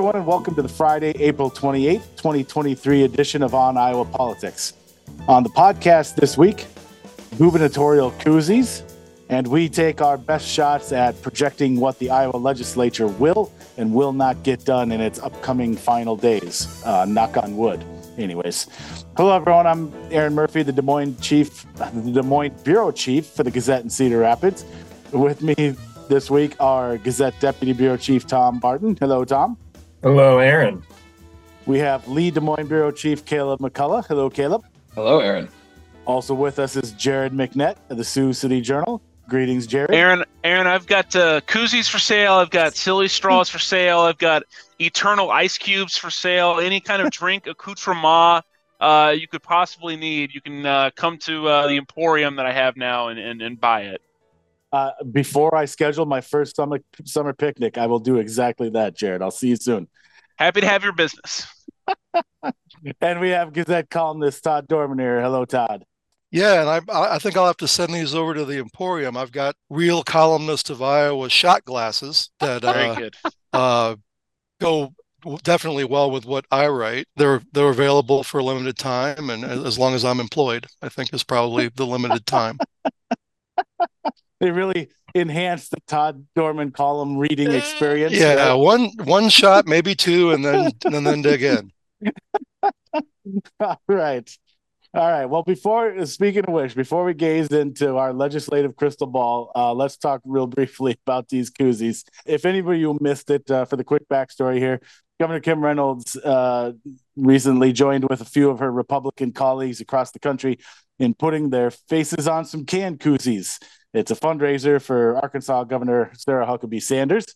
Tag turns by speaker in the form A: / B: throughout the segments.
A: everyone, and welcome to the Friday, April 28th, 2023 edition of On Iowa Politics. On the podcast this week, gubernatorial koozies, and we take our best shots at projecting what the Iowa legislature will and will not get done in its upcoming final days. Uh, knock on wood. Anyways, hello everyone. I'm Erin Murphy, the Des Moines chief, the Des Moines bureau chief for the Gazette in Cedar Rapids. With me this week are Gazette Deputy Bureau Chief Tom Barton. Hello, Tom.
B: Hello, Erin.
A: We have Lee Des Moines Bureau Chief Caleb McCullough. Hello, Caleb.
C: Hello, Erin.
A: Also with us is Jared McNett of the Sioux City Journal. Greetings, Jared.
D: Erin, Erin, I've got uh, koozies for sale. I've got silly straws for sale. I've got eternal ice cubes for sale. Any kind of drink accoutrement uh, you could possibly need, you can uh, come to uh, the Emporium that I have now and, and, and buy it.
A: Uh, before I schedule my first summer summer picnic, I will do exactly that, Jared. I'll see you soon.
D: Happy to have your business.
A: and we have Gazette columnist Todd Dorman here. Hello, Todd.
E: Yeah, and I I think I'll have to send these over to the Emporium. I've got real columnist of Iowa shot glasses that
D: Very
E: uh, uh, go definitely well with what I write. They're they're available for a limited time, and as long as I'm employed, I think is probably the limited time.
A: They really enhanced the Todd Dorman column reading experience.
E: Yeah, one one shot, maybe two, and then and then dig in.
A: All right. All right. Well, before speaking of which, before we gaze into our legislative crystal ball, uh, let's talk real briefly about these koozies. If anybody who missed it, uh, for the quick backstory here, Governor Kim Reynolds uh, recently joined with a few of her Republican colleagues across the country in putting their faces on some canned koozies. It's a fundraiser for Arkansas Governor Sarah Huckabee Sanders,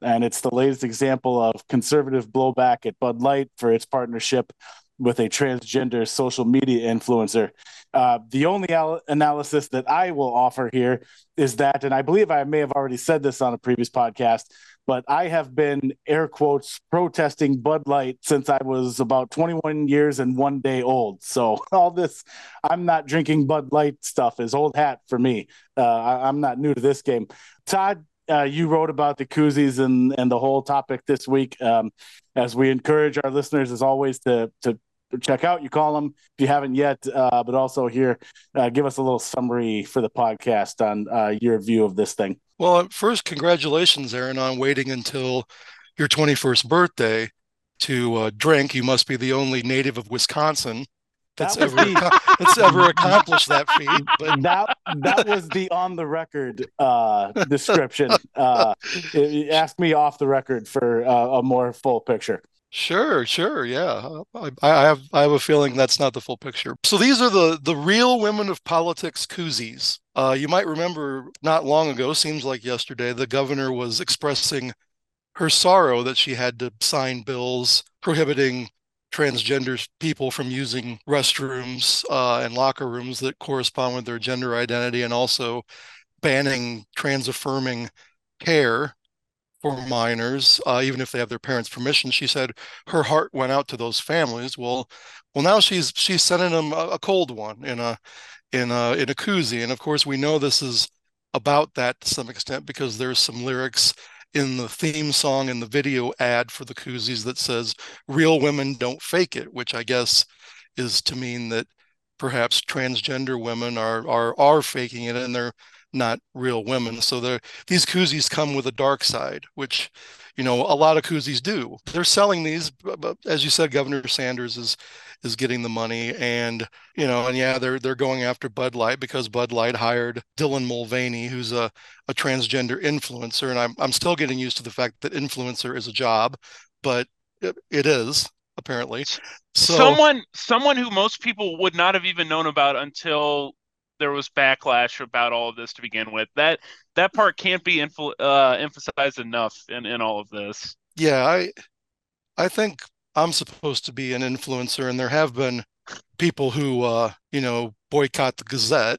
A: and it's the latest example of conservative blowback at Bud Light for its partnership with a transgender social media influencer. Uh, the only al- analysis that I will offer here is that, and I believe I may have already said this on a previous podcast, but I have been air quotes protesting Bud Light since I was about 21 years and one day old. So all this, I'm not drinking Bud Light stuff is old hat for me. Uh, I, I'm not new to this game. Todd, uh, you wrote about the koozies and and the whole topic this week. Um, as we encourage our listeners, as always, to to check out your column if you haven't yet, uh, but also here, uh, give us a little summary for the podcast on uh, your view of this thing.
E: Well, first, congratulations, Erin, on waiting until your 21st birthday to uh, drink. You must be the only native of Wisconsin that's
A: That
E: ever that's ever accomplished that feat. But
A: that that was the on the record uh, description. Uh, ask me off the record for uh, a more full picture.
E: Sure, sure, yeah. I, I have I have a feeling that's not the full picture. So these are the the real women of politics koozies. Uh, you might remember not long ago, seems like yesterday, the governor was expressing her sorrow that she had to sign bills prohibiting transgender people from using restrooms uh, and locker rooms that correspond with their gender identity, and also banning trans affirming care for minors, uh, even if they have their parents' permission. She said her heart went out to those families. Well, well, now she's she's sending them a, a cold one in a in a in a koozie, and of course we know this is about that to some extent because there's some lyrics in the theme song and the video ad for the koozies that says "Real women don't fake it," which I guess is to mean that perhaps transgender women are are are faking it and they're not real women. So they're, these koozies come with a dark side, which you know a lot of koozies do. They're selling these, but as you said, Governor Sanders is is getting the money, and you know, and yeah, they're they're going after Bud Light because Bud Light hired Dylan Mulvaney, who's a a transgender influencer, and I'm I'm still getting used to the fact that influencer is a job, but it, it is apparently. So
D: someone someone who most people would not have even known about until there was backlash about all of this to begin with. That that part can't be influ- uh, emphasized enough in, in all of this.
E: yeah, I I think I'm supposed to be an influencer, and there have been people who uh, you know boycott the Gazette,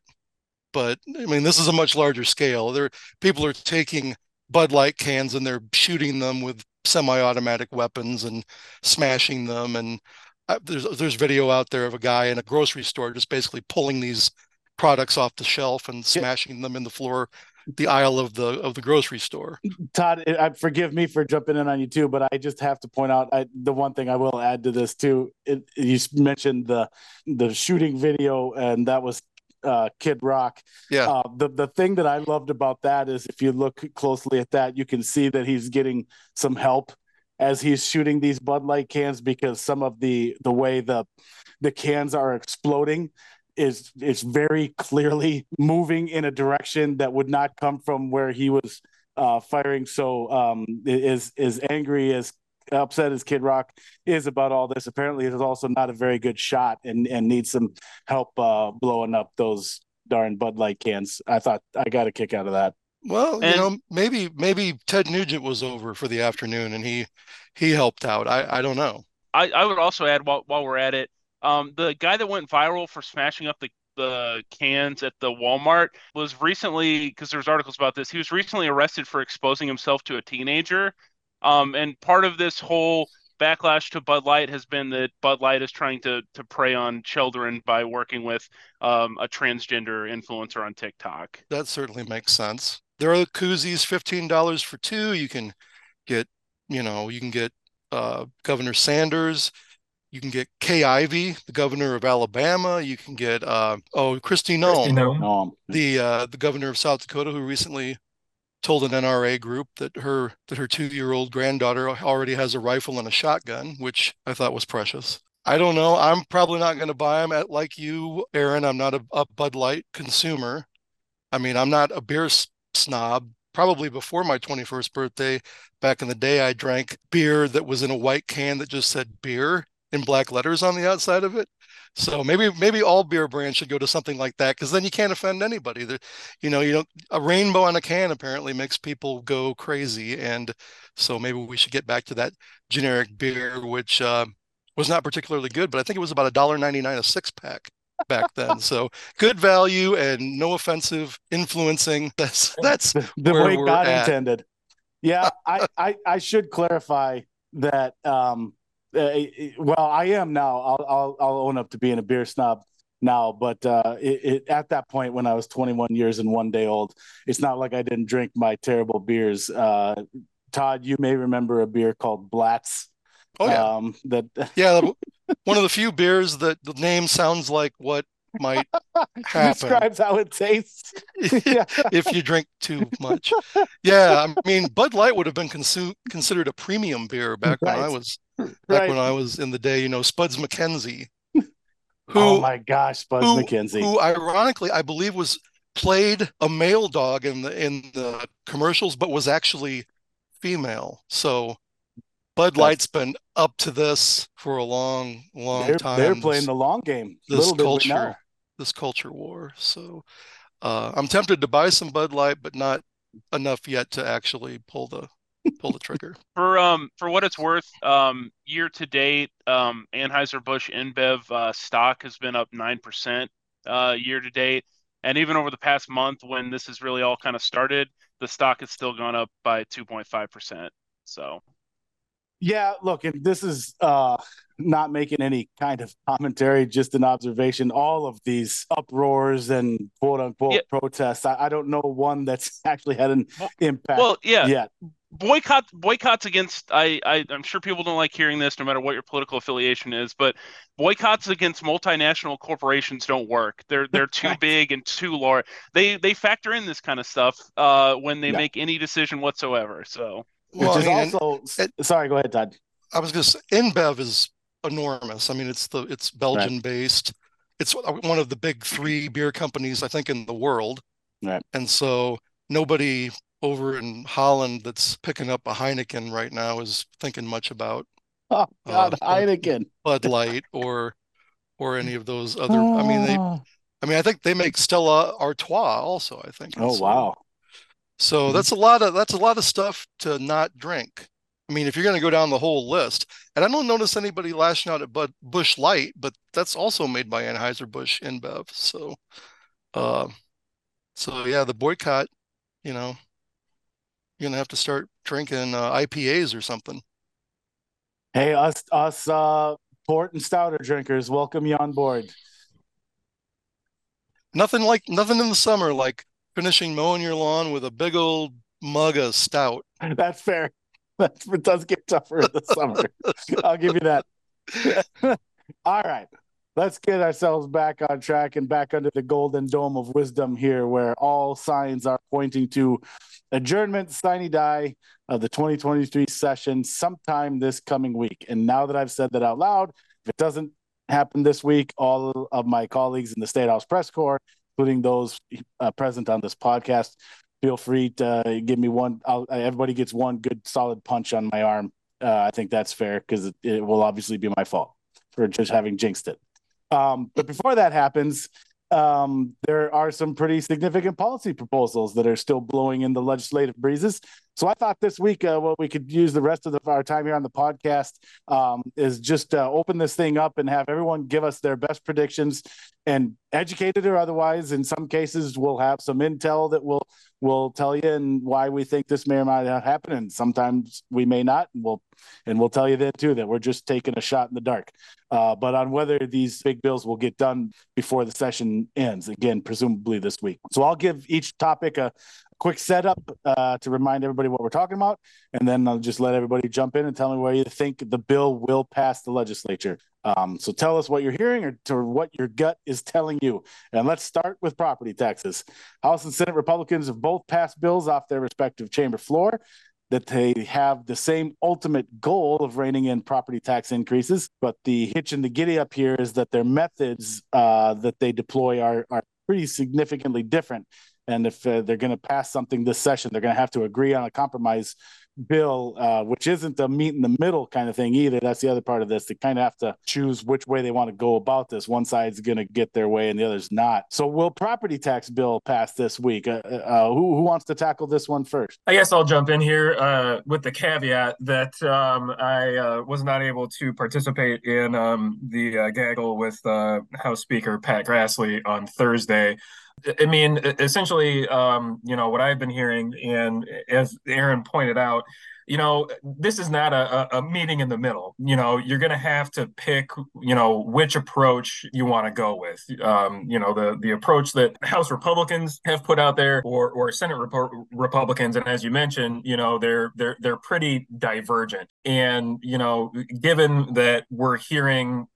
E: but I mean this is a much larger scale. There people are taking Bud Light cans and they're shooting them with semi-automatic weapons and smashing them and I, there's there's video out there of a guy in a grocery store just basically pulling these products off the shelf and smashing them in the floor the aisle of the of the grocery store.
A: Todd, I, forgive me for jumping in on you too, but I just have to point out I, the one thing I will add to this too. It, you mentioned the the shooting video, and that was uh, Kid Rock.
E: Yeah.
A: Uh, the the thing that I loved about that is if you look closely at that, you can see that he's getting some help as he's shooting these Bud Light cans because some of the the way the the cans are exploding is is very clearly moving in a direction that would not come from where he was uh, firing. So um, is is angry as upset as Kid Rock is about all this. Apparently, he's also not a very good shot and and needs some help uh, blowing up those darn Bud Light cans. I thought I got a kick out of that.
E: Well, and, you know, maybe maybe Ted Nugent was over for the afternoon and he he helped out. I I don't know.
D: I, I would also add while while we're at it, um, the guy that went viral for smashing up the the cans at the Walmart was recently because there's articles about this. He was recently arrested for exposing himself to a teenager. Um, and part of this whole backlash to Bud Light has been that Bud Light is trying to to prey on children by working with um, a transgender influencer on TikTok.
E: That certainly makes sense. There are koozies, fifteen dollars for two. You can get, you know, you can get uh, Governor Sanders you can get Kay Ivey, the governor of Alabama. You can get uh, oh Kristi Noem, the uh, the governor of South Dakota, who recently told an NRA group that her that her two year old granddaughter already has a rifle and a shotgun, which I thought was precious. I don't know. I'm probably not going to buy them at like you, Erin. I'm not a, a Bud Light consumer. I mean, I'm not a beer snob. Probably before my 21st birthday, back in the day, I drank beer that was in a white can that just said beer in black letters on the outside of it. So maybe maybe all beer brands should go to something like that because then you can't offend anybody. The, you know, you know, a rainbow on a can apparently makes people go crazy, and so maybe we should get back to that generic beer, which uh, was not particularly good, but I think it was about a dollar ninety nine a six pack back then. so good value and no offensive influencing. That's that's
A: the, the way God at. intended. Yeah, I, I I should clarify that um uh, well, I am now. I'll, I'll, I'll own up to being a beer snob now, but uh, it, it, at that point when I was 21 years and one day old, it's not like I didn't drink my terrible beers. Uh, Todd, you may remember a beer called Blatz.
E: Oh yeah, um, that yeah, one of the few beers that the name sounds like what might happen.
A: Describes how it tastes.
E: if you drink too much. Yeah, I mean, Bud Light would have been consu- considered a premium beer back right. when I was back right. when I was in the day. You know, Spuds MacKenzie.
A: Who, oh my gosh, Spuds who, MacKenzie.
E: Who, ironically, I believe was played a male dog in the in the commercials, but was actually female. So Bud Light's been up to this for a long, long
A: they're,
E: time.
A: They're playing the long game.
E: This culture, this culture war. So uh, I'm tempted to buy some Bud Light, but not enough yet to actually pull the pull the trigger.
D: for um for what it's worth, um year to date, um Anheuser Busch InBev uh, stock has been up nine percent uh year to date, and even over the past month, when this has really all kind of started, the stock has still gone up by two point five percent. So
A: yeah, look, and this is uh, not making any kind of commentary, just an observation. All of these uproars and quote unquote yeah. protests, I, I, don't know one that's actually had an impact.
D: Well, yeah, yet. Boycott boycotts against I, I I'm sure people don't like hearing this, no matter what your political affiliation is, but boycotts against multinational corporations don't work. They're they're too big and too large. They they factor in this kind of stuff uh, when they yeah. make any decision whatsoever. So
A: well, which is I mean, also it, sorry. Go ahead, Todd.
E: I was going to say InBev is enormous. I mean, it's the it's Belgian right. based. It's one of the big three beer companies I think in the world.
A: Right.
E: And so nobody over in Holland that's picking up a Heineken right now is thinking much about
A: oh God, uh, Heineken,
E: Bud Light, or or any of those other. Oh. I mean, they. Oh. I mean, I think they make Stella Artois also. I think.
A: Oh wow!
E: So mm-hmm. that's a lot of that's a lot of stuff to not drink. I mean, if you're going to go down the whole list, and I don't notice anybody lashing out at Bud Busch Light, but that's also made by Anheuser Busch InBev. So, uh, so yeah, the boycott. You know, you're gonna have to start drinking uh, IPAs or something.
A: Hey, us us uh, port and stouter drinkers, welcome you on board.
E: Nothing like nothing in the summer like finishing mowing your lawn with a big old mug of stout.
A: That's fair. That's, it does get tougher in the summer. I'll give you that. All right. Let's get ourselves back on track and back under the golden dome of wisdom here, where all signs are pointing to adjournment, sine die of the 2023 session sometime this coming week. And now that I've said that out loud, if it doesn't happen this week, all of my colleagues in the State House Press Corps, including those uh, present on this podcast, feel free to give me one. I'll, everybody gets one good solid punch on my arm. Uh, I think that's fair because it, it will obviously be my fault for just having jinxed it. Um, but before that happens, um, there are some pretty significant policy proposals that are still blowing in the legislative breezes. So I thought this week, uh, what we could use the rest of the, our time here on the podcast um, is just uh, open this thing up and have everyone give us their best predictions and educated or otherwise. In some cases, we'll have some intel that will will tell you and why we think this may or might not happen, and sometimes we may not. And we'll and we'll tell you then too that we're just taking a shot in the dark. Uh, but on whether these big bills will get done before the session ends, again, presumably this week. So I'll give each topic a, quick setup uh, to remind everybody what we're talking about, and then I'll just let everybody jump in and tell me where you think the bill will pass the legislature. Um, so tell us what you're hearing or, or what your gut is telling you. And let's start with property taxes. House and Senate Republicans have both passed bills off their respective chamber floor that they have the same ultimate goal of reining in property tax increases. But the hitch and the giddy up here is that their methods uh, that they deploy are, are pretty significantly different. And if uh, they're going to pass something this session, they're going to have to agree on a compromise bill, uh, which isn't a meet in the middle kind of thing either. That's the other part of this. They kind of have to choose which way they want to go about this. One side's going to get their way and the other's not. So, will property tax bill pass this week? Uh, uh, who, who wants to tackle this one first?
B: I guess I'll jump in here uh, with the caveat that um, I uh, was not able to participate in um, the uh, gaggle with House Speaker Pat Grassley on Thursday. I mean, essentially, um, you know, what I've been hearing, and as Erin pointed out, you know, this is not a, a meeting in the middle. You know, you're going to have to pick, you know, which approach you want to go with. Um, you know, the the approach that House Republicans have put out there, or or Senate Rep- Republicans, and as you mentioned, you know, they're they're they're pretty divergent. And you know, given that we're hearing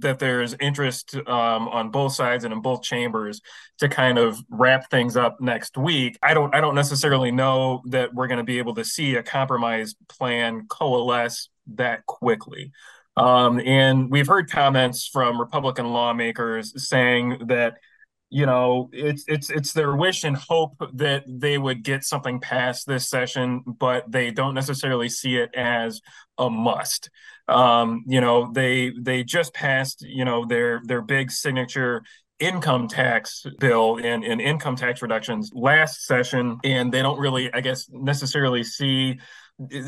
B: that there's interest um, on both sides and in both chambers to kind of wrap things up next week. I don't I don't necessarily know that we're going to be able to see a compromise plan coalesce that quickly. Um, and we've heard comments from Republican lawmakers saying that you know it's it's it's their wish and hope that they would get something passed this session but they don't necessarily see it as a must um, you know they they just passed you know their their big signature income tax bill and, and income tax reductions last session. And they don't really i guess necessarily see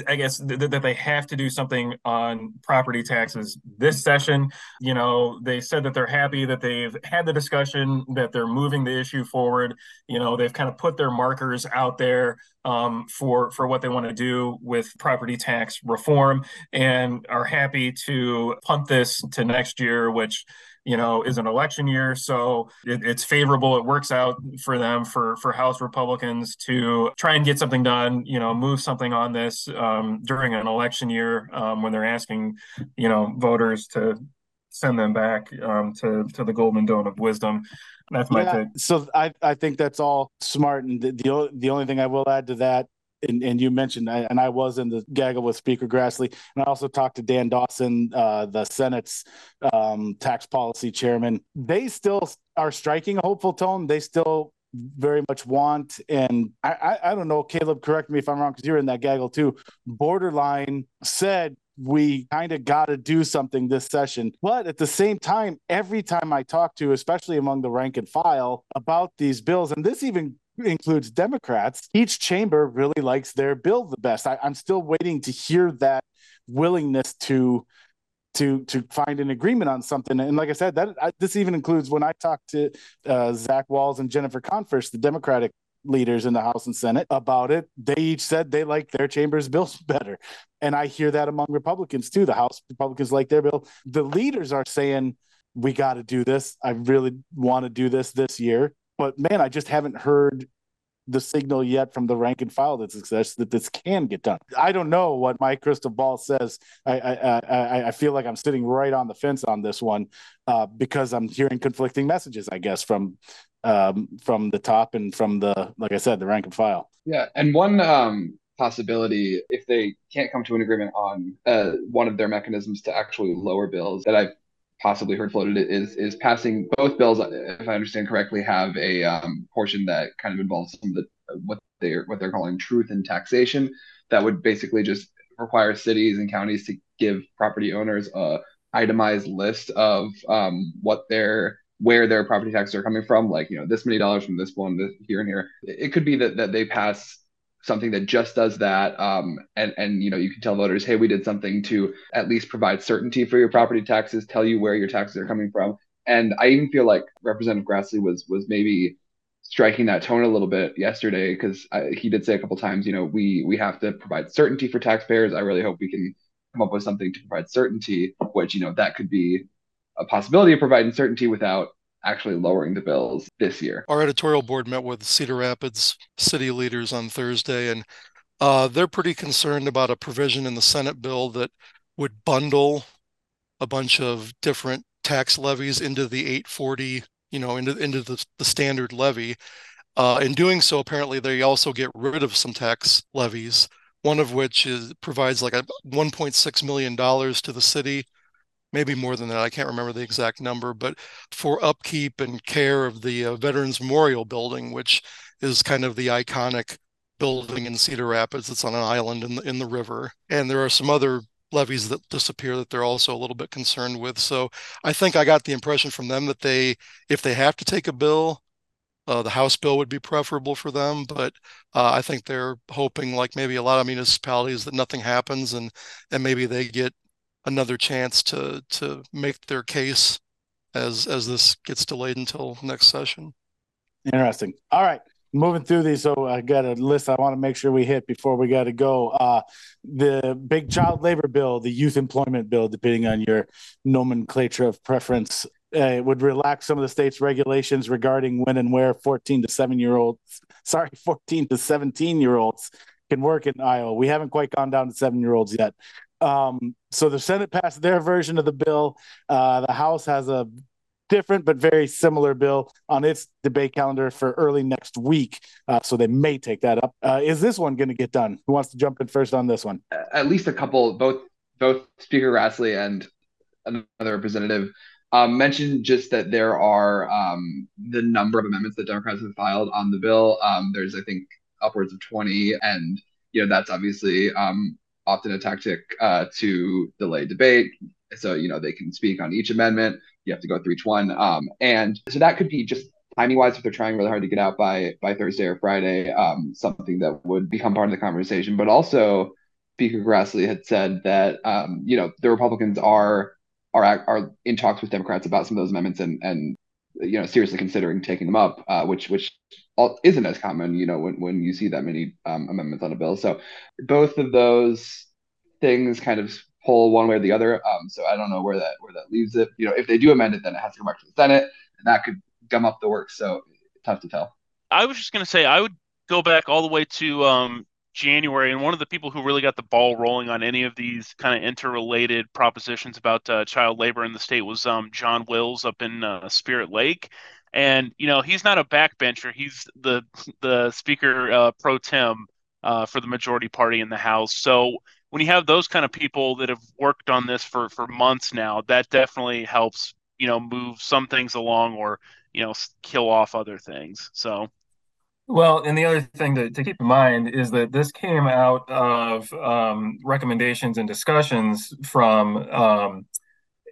B: I guess th- that they have to do something on property taxes this session. You know, they said that they're happy that they've had the discussion, that they're moving the issue forward. You know, they've kind of put their markers out there um, for for what they want to do with property tax reform, and are happy to punt this to next year, which you know, is an election year, so it, it's favorable. It works out for them for for House Republicans to try and get something done. You know, move something on this um, during an election year um, when they're asking, you know, voters to send them back um, to to the golden dome of wisdom. That's my yeah, take.
A: So I I think that's all smart, and the the, the only thing I will add to that and, and you mentioned, and I was in the gaggle with Speaker Grassley, and I also talked to Dan Dawson, uh, the Senate's um, tax policy chairman. They still are striking a hopeful tone. They still very much want, and I, I, I don't know, Caleb, correct me if I'm wrong, because you're in that gaggle too. Borderline said we kind of got to do something this session. But at the same time, every time I talk to, especially among the rank and file about these bills, and this even includes Democrats, each chamber really likes their bill the best. I, I'm still waiting to hear that willingness to to to find an agreement on something. And like I said, that I, this even includes when I talked to uh, Zach Wahls and Jennifer Konfrst, the Democratic leaders in the House and Senate about it. They each said they like their chamber's bills better. And I hear that among Republicans too. The House Republicans like their bill. The leaders are saying, we got to do this. I really want to do this this year but man, I just haven't heard the signal yet from the rank and file that suggests that this can get done. I don't know what my crystal ball says. I I, I, I feel like I'm sitting right on the fence on this one uh, because I'm hearing conflicting messages, I guess, from um, from the top and from the like I said, the rank and file.
C: Yeah, and one um, possibility if they can't come to an agreement on uh, one of their mechanisms to actually lower bills that I've possibly heard floated is is passing. Both bills if i understand correctly have a um, portion that kind of involves some of the what they're what they're calling truth in taxation that would basically just require cities and counties to give property owners a itemized list of um, what their where their property taxes are coming from like you know this many dollars from this one this here and here. It could be that, that they pass something that just does that um, and and you know you can tell voters hey we did something to at least provide certainty for your property taxes tell you where your taxes are coming from. And i even feel like representative grassley was was maybe striking that tone a little bit yesterday because he did say a couple times you know we we have to provide certainty for taxpayers. I really hope we can come up with something to provide certainty which you know that could be a possibility of providing certainty without actually lowering the bills this year.
E: Our editorial board met with Cedar Rapids city leaders on Thursday, and uh, they're pretty concerned about a provision in the Senate bill that would bundle a bunch of different tax levies into the 840, you know, into into the, the standard levy. Uh, in doing so, apparently they also get rid of some tax levies. One of which is provides like a 1.6 million dollars to the city maybe more than that. I can't remember the exact number, but for upkeep and care of the uh, Veterans Memorial Building, which is kind of the iconic building in Cedar Rapids. It's on an island in the in the river, and there are some other levees that disappear that they're also a little bit concerned with. So I think I got the impression from them that they, if they have to take a bill, uh, the House bill would be preferable for them, but uh, I think they're hoping, like maybe a lot of municipalities, that nothing happens and and maybe they get another chance to to make their case as as this gets delayed until next session.
A: Interesting. All right. Moving through these, so I got a list I want to make sure we hit before we got to go. Uh, the big child labor bill, the youth employment bill, depending on your nomenclature of preference, uh, would relax some of the state's regulations regarding when and where 14 to 7 year olds, sorry, 14 to 17 year olds can work in Iowa. We haven't quite gone down to seven year olds yet. Um, so the Senate passed their version of the bill. Uh, the House has a different but very similar bill on its debate calendar for early next week. Uh, so they may take that up. Uh, is this one going to get done? Who wants to jump in first on this one?
C: At least a couple, both both Speaker Grassley and another representative um, mentioned just that there are um, the number of amendments that Democrats have filed on the bill. Um, there's, I think, upwards of 20, and you know that's obviously um, often a tactic uh, to delay debate. So, you know, they can speak on each amendment. You have to go through each one. Um, and so that could be just timing wise, if they're trying really hard to get out by by Thursday or Friday, um, something that would become part of the conversation. But also, Speaker Grassley had said that um, you know the Republicans are are are in talks with Democrats about some of those amendments and and you know seriously considering taking them up, uh, which which isn't as common, you know, when, when you see that many um, amendments on a bill. So both of those things kind of pull one way or the other. Um, so I don't know where that where that leaves it. You know, if they do amend it, then it has to go back to the Senate, and that could gum up the works. So tough to tell.
D: I was just going to say I would go back all the way to um, January, and one of the people who really got the ball rolling on any of these kind of interrelated propositions about uh, child labor in the state was um, John Wills up in uh, Spirit Lake and you know he's not a backbencher. He's the the speaker uh, pro tem uh, for the majority party in the House. So when you have those kind of people that have worked on this for for months now, that definitely helps you know move some things along or you know kill off other things. So.
B: Well, and the other thing to, to keep in mind is that this came out of um, recommendations and discussions from um,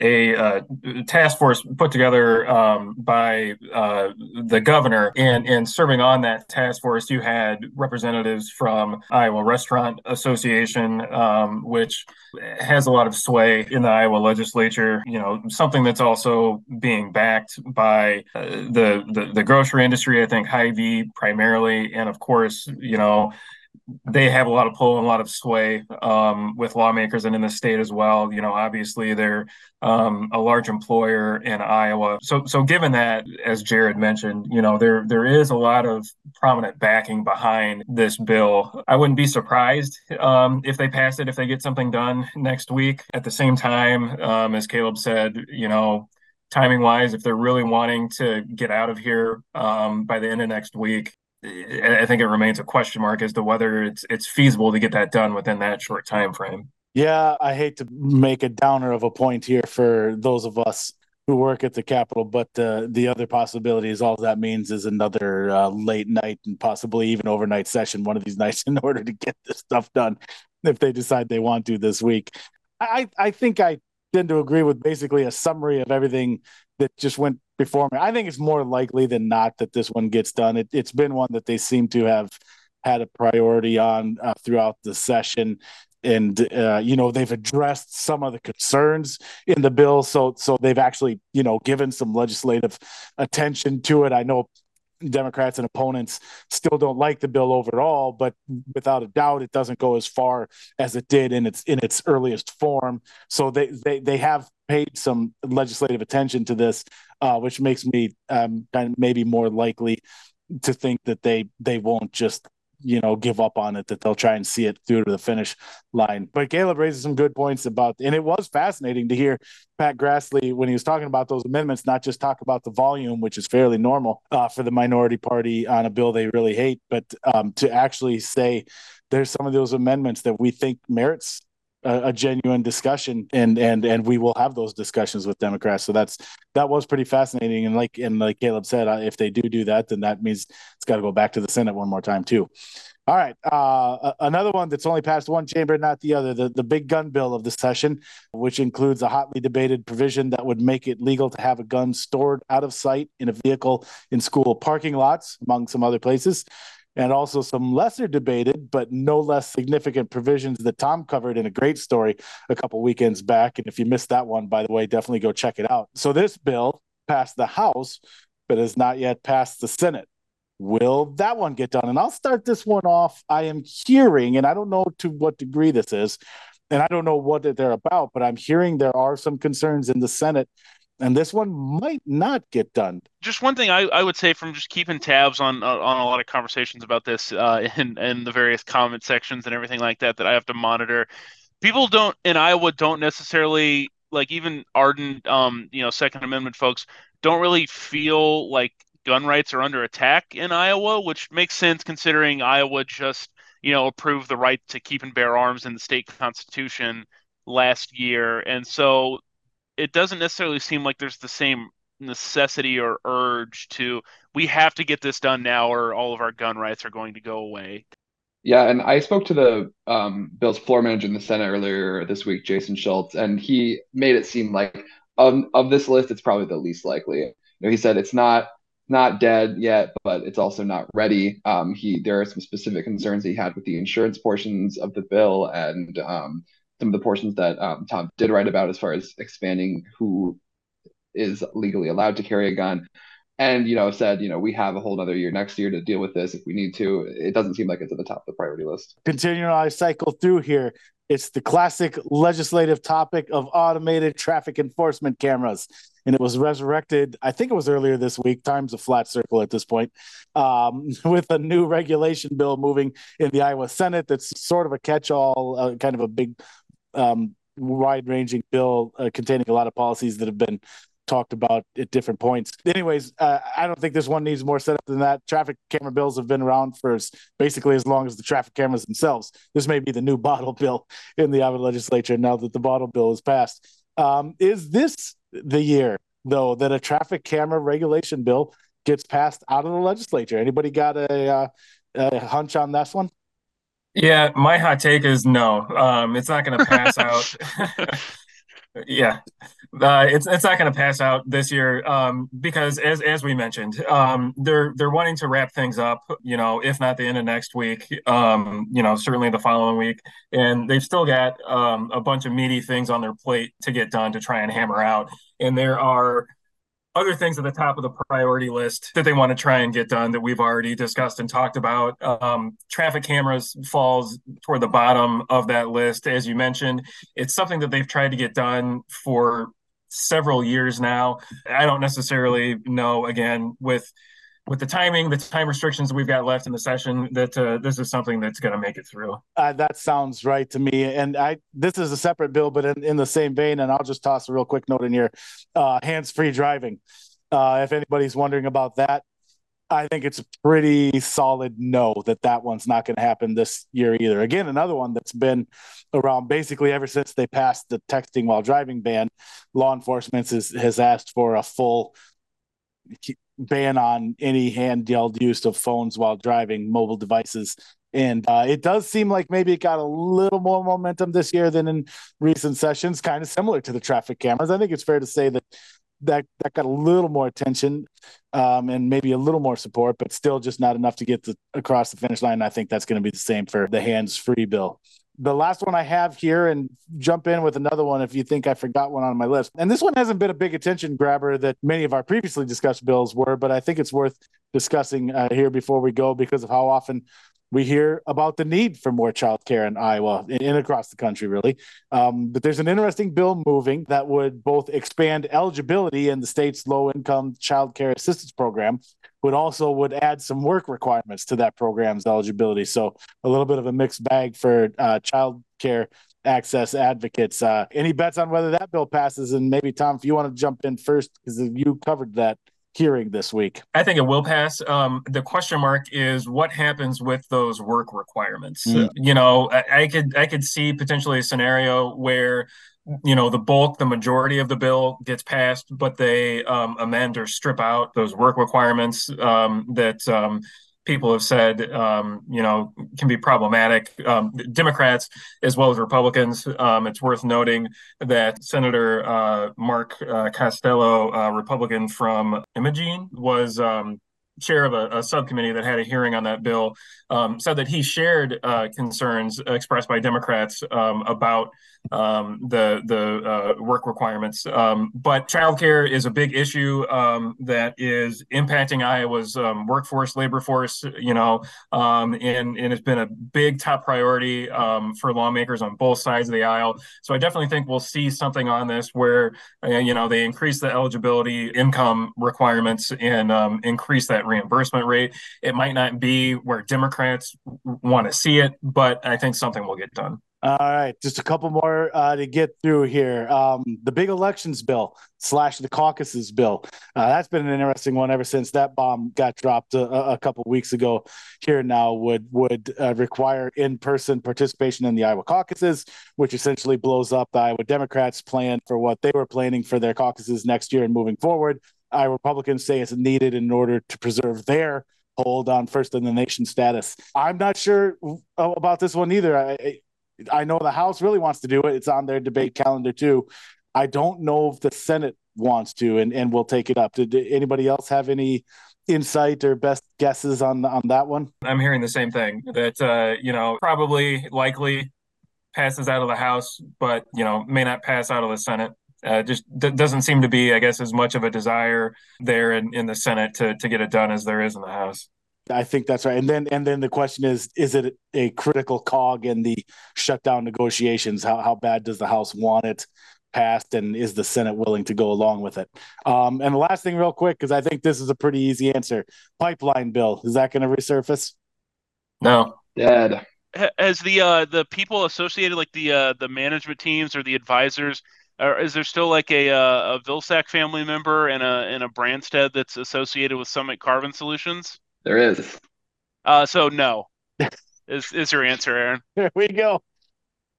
B: a uh, task force put together um, by uh, the governor, and and serving on that task force, you had representatives from Iowa Restaurant Association, um, which has a lot of sway in the Iowa legislature. You know, something that's also being backed by uh, the, the the grocery industry. I think Hy-Vee primarily, and of course, you know they have a lot of pull and a lot of sway um, with lawmakers and in the state as well. You know, obviously they're um, a large employer in Iowa. So, so given that, as Jared mentioned, you know, there there is a lot of prominent backing behind this bill. I wouldn't be surprised um, if they pass it if they get something done next week. At the same time, um, as Caleb said, you know, timing wise, if they're really wanting to get out of here um, by the end of next week, I think it remains a question mark as to whether it's it's feasible to get that done within that short time frame.
A: Yeah, I hate to make a downer of a point here for those of us who work at the Capitol, but uh, the other possibility is all that means is another uh, late night and possibly even overnight session one of these nights in order to get this stuff done if they decide they want to this week. I, I think I tend to agree with basically a summary of everything that just went before me. I think it's more likely than not that this one gets done. It, has been one that they seem to have had a priority on uh, throughout the session. And uh, you know they've addressed some of the concerns in the bill, so so they've actually you know given some legislative attention to it. I know Democrats and opponents still don't like the bill overall, but without a doubt, it doesn't go as far as it did in its in its earliest form. So they they they have paid some legislative attention to this, uh, which makes me um, kind of maybe more likely to think that they they won't just you know give up on it that they'll try and see it through to the finish line. But caleb raises some good points about and it was fascinating to hear pat grassley when he was talking about those amendments not just talk about the volume which is fairly normal uh, for the minority party on a bill they really hate but um, to actually say there's some of those amendments that we think merits a, a, genuine discussion and and and we will have those discussions with democrats. So that's that was pretty fascinating. And like and like caleb said if they do do that then that means it's got to go back to the senate one more time too. All right uh, another one that's only passed one chamber not the other the, the big gun bill of the session which includes a hotly debated provision that would make it legal to have a gun stored out of sight in a vehicle in school parking lots among some other places and also some lesser debated but no less significant provisions that Tom covered in a great story a couple weekends back. And if you missed that one, by the way, definitely go check it out. So this bill passed the House, but has not yet passed the Senate. Will that one get done? And I'll start this one off. I am hearing, and I don't know to what degree this is, and I don't know what they're about, but I'm hearing there are some concerns in the Senate and this one might not get done.
D: Just one thing I, I would say from just keeping tabs on uh, on a lot of conversations about this uh, in in the various comment sections and everything like that that I have to monitor. People don't in Iowa don't necessarily like even ardent um you know Second Amendment folks don't really feel like gun rights are under attack in Iowa, which makes sense considering Iowa just you know approved the right to keep and bear arms in the state constitution last year, and so it doesn't necessarily seem like there's the same necessity or urge to we have to get this done now or all of our gun rights are going to go away.
C: Yeah, and I spoke to the um, Bill's floor manager in the Senate earlier this week, Jason Schultz, and he made it seem like um, of this list, it's probably the least likely. You know, he said it's not not dead yet, but it's also not ready. Um, he there are some specific concerns he had with the insurance portions of the bill and um, some of the portions that um, Tom did write about as far as expanding who is legally allowed to carry a gun. And, you know, said, you know, we have a whole other year next year to deal with this if we need to. It doesn't seem like it's at the top of the priority list.
A: Continuing I cycle through here, it's the classic legislative topic of automated traffic enforcement cameras. And it was resurrected, I think it was earlier this week, time's a flat circle at this point, um, with a new regulation bill moving in the Iowa Senate that's sort of a catch all, uh, kind of a big um, wide-ranging bill uh, containing a lot of policies that have been talked about at different points. Anyways, uh, I don't think this one needs more setup than that. Traffic camera bills have been around for basically as long as the traffic cameras themselves. This may be the new bottle bill in the Iowa legislature now that the bottle bill is passed. Um, is this the year, though, that a traffic camera regulation bill gets passed out of the legislature? Anybody got a, uh, a hunch on this one?
B: Yeah, my hot take is no. Um, it's not going to pass out. yeah, uh, it's it's not going to pass out this year um, because as as we mentioned, um, they're they're wanting to wrap things up. You know, if not the end of next week, um, you know, certainly the following week, and they've still got um, a bunch of meaty things on their plate to get done to try and hammer out. And there are other things at the top of the priority list that they want to try and get done that we've already discussed and talked about. Um, traffic cameras falls toward the bottom of that list, as you mentioned. It's something that they've tried to get done for several years now. I don't necessarily know. Again, with with the timing, the time restrictions we've got left in the session, that uh, this is something that's going to make it through.
A: Uh, that sounds right to me. And I, this is a separate bill, but in, in the same vein, and I'll just toss a real quick note in here: uh, hands-free driving. Uh, if anybody's wondering about that, I think it's a pretty solid no that that one's not going to happen this year either. Again, another one that's been around basically ever since they passed the texting while driving ban. Law enforcement has, has asked for a full ban on any handheld use of phones while driving mobile devices. And uh, it does seem like maybe it got a little more momentum this year than in recent sessions, kind of similar to the traffic cameras. I think it's fair to say that that that got a little more attention um, and maybe a little more support, but still just not enough to get the, across the finish line. I think that's going to be the same for the hands-free bill the last one I have here and jump in with another one if you think I forgot one on my list. And this one hasn't been a big attention grabber that many of our previously discussed bills were, but I think it's worth discussing uh, here before we go because of how often we hear about the need for more childcare in Iowa and across the country, really. Um, but there's an interesting bill moving that would both expand eligibility in the state's low-income childcare assistance program, but also would add some work requirements to that program's eligibility. So a little bit of a mixed bag for uh, child care access advocates. Uh, any bets on whether that bill passes? And maybe Tom, if you want to jump in first, because you covered that hearing this week?
B: I think it will pass. Um, the question mark is what happens with those work requirements. Mm. You know, I, I, could I could see potentially a scenario where you know the bulk, the majority of the bill gets passed, but they um, amend or strip out those work requirements um, that um, people have said, um, you know, can be problematic. Um, Democrats as well as Republicans. Um, it's worth noting that Senator uh, Mark uh, Costello, uh, Republican from Imogene, was um, chair of a, a, subcommittee that had a hearing on that bill, um, said that he shared uh, concerns expressed by Democrats um, about um, the the uh, work requirements. Um, but childcare is a big issue um, that is impacting Iowa's um, workforce, labor force. You know, and and it's been a big top priority for lawmakers on both sides of the aisle. So I definitely think we'll see something on this where uh, you know they increase the eligibility income requirements and increase that reimbursement rate. It might not be where Democrats want to see it, but I think something will get done.
A: All right, just a couple more uh, to get through here. Um, the big elections bill slash the caucuses bill. Uh, that's been an interesting one ever since that bomb got dropped a, a couple weeks ago. Here now would would uh, require in person participation in the Iowa caucuses, which essentially blows up the Iowa Democrats' plan for what they were planning for their caucuses next year and moving forward. Iowa Republicans say it's needed in order to preserve their hold on first in the nation status. I'm not sure about this one either. I, I know the House really wants to do it. It's on their debate calendar too. I don't know if the Senate wants to and, and will take it up. Did anybody else have any insight or best guesses on on that one?
B: I'm hearing the same thing that uh, you know probably likely passes out of the House, but you know may not pass out of the Senate. Uh, just d- doesn't seem to be, I guess, as much of a desire there in, in the Senate to to get it done as there is in the House.
A: I think that's right. And then and then the question is is it a critical cog in the shutdown negotiations? How how bad does the House want it passed and is the Senate willing to go along with it? Um, and the last thing real quick because I think this is a pretty easy answer. Pipeline bill, is that going to resurface?
B: No.
C: Dead.
D: Has the uh the people associated like the uh the management teams or the advisors or is there still like a uh, a Vilsack family member and a and a Branstad that's associated with Summit Carbon Solutions?
C: There is.
D: Uh, so no, is is your answer, Erin?
A: There we go.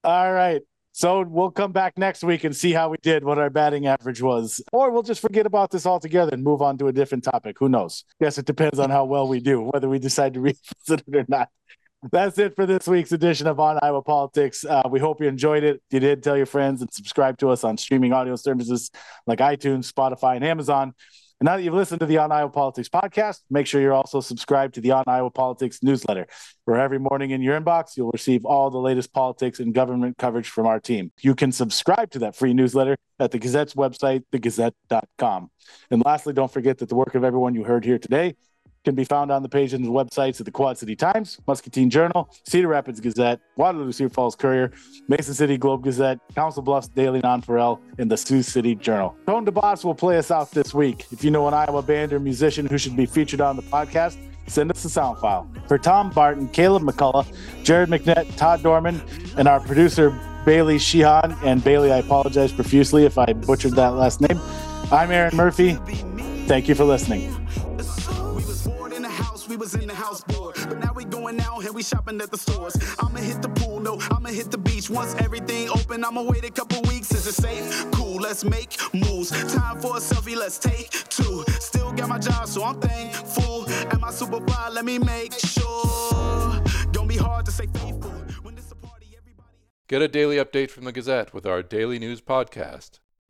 A: All right. So we'll come back next week and see how we did, what our batting average was. Or we'll just forget about this altogether and move on to a different topic. Who knows? Yes, it depends on how well we do, whether we decide to revisit it or not. That's it for this week's edition of On Iowa Politics. Uh, we hope you enjoyed it. If you did, tell your friends and subscribe to us on streaming audio services like iTunes, Spotify, and Amazon. And now that you've listened to the On Iowa Politics podcast, make sure you're also subscribed to the On Iowa Politics newsletter, where every morning in your inbox, you'll receive all the latest politics and government coverage from our team. You can subscribe to that free newsletter at the Gazette's website, thegazette.com. And lastly, don't forget that the work of everyone you heard here today can be found on the pages and websites of the Quad City Times, Muscatine Journal, Cedar Rapids Gazette, Waterloo Sioux Falls Courier, Mason City Globe Gazette, Council Bluffs Daily Nonpareil, and the Sioux City Journal. Tone da Boss will play us out this week. If you know an Iowa band or musician who should be featured on the podcast, send us a sound file. For Tom Barton, Caleb McCullough, Jared McNett, Todd Dorman, and our producer Bailey Cichon, and Bailey, I apologize profusely if I butchered that last name. I'm Erin Murphy. Thank you for listening was in the house board. But now we going out and we shopping at the stores. I'ma hit the pool, no, I'ma hit the beach. Once everything open, I'ma wait a couple weeks. Is it safe? Cool, let's make moves. Time for a selfie, let's take two. Still got my job, so I'm thankful. And my super fly, let me make sure. Don't be hard to say faithful.
F: Get a daily update from the Gazette with our daily news podcast.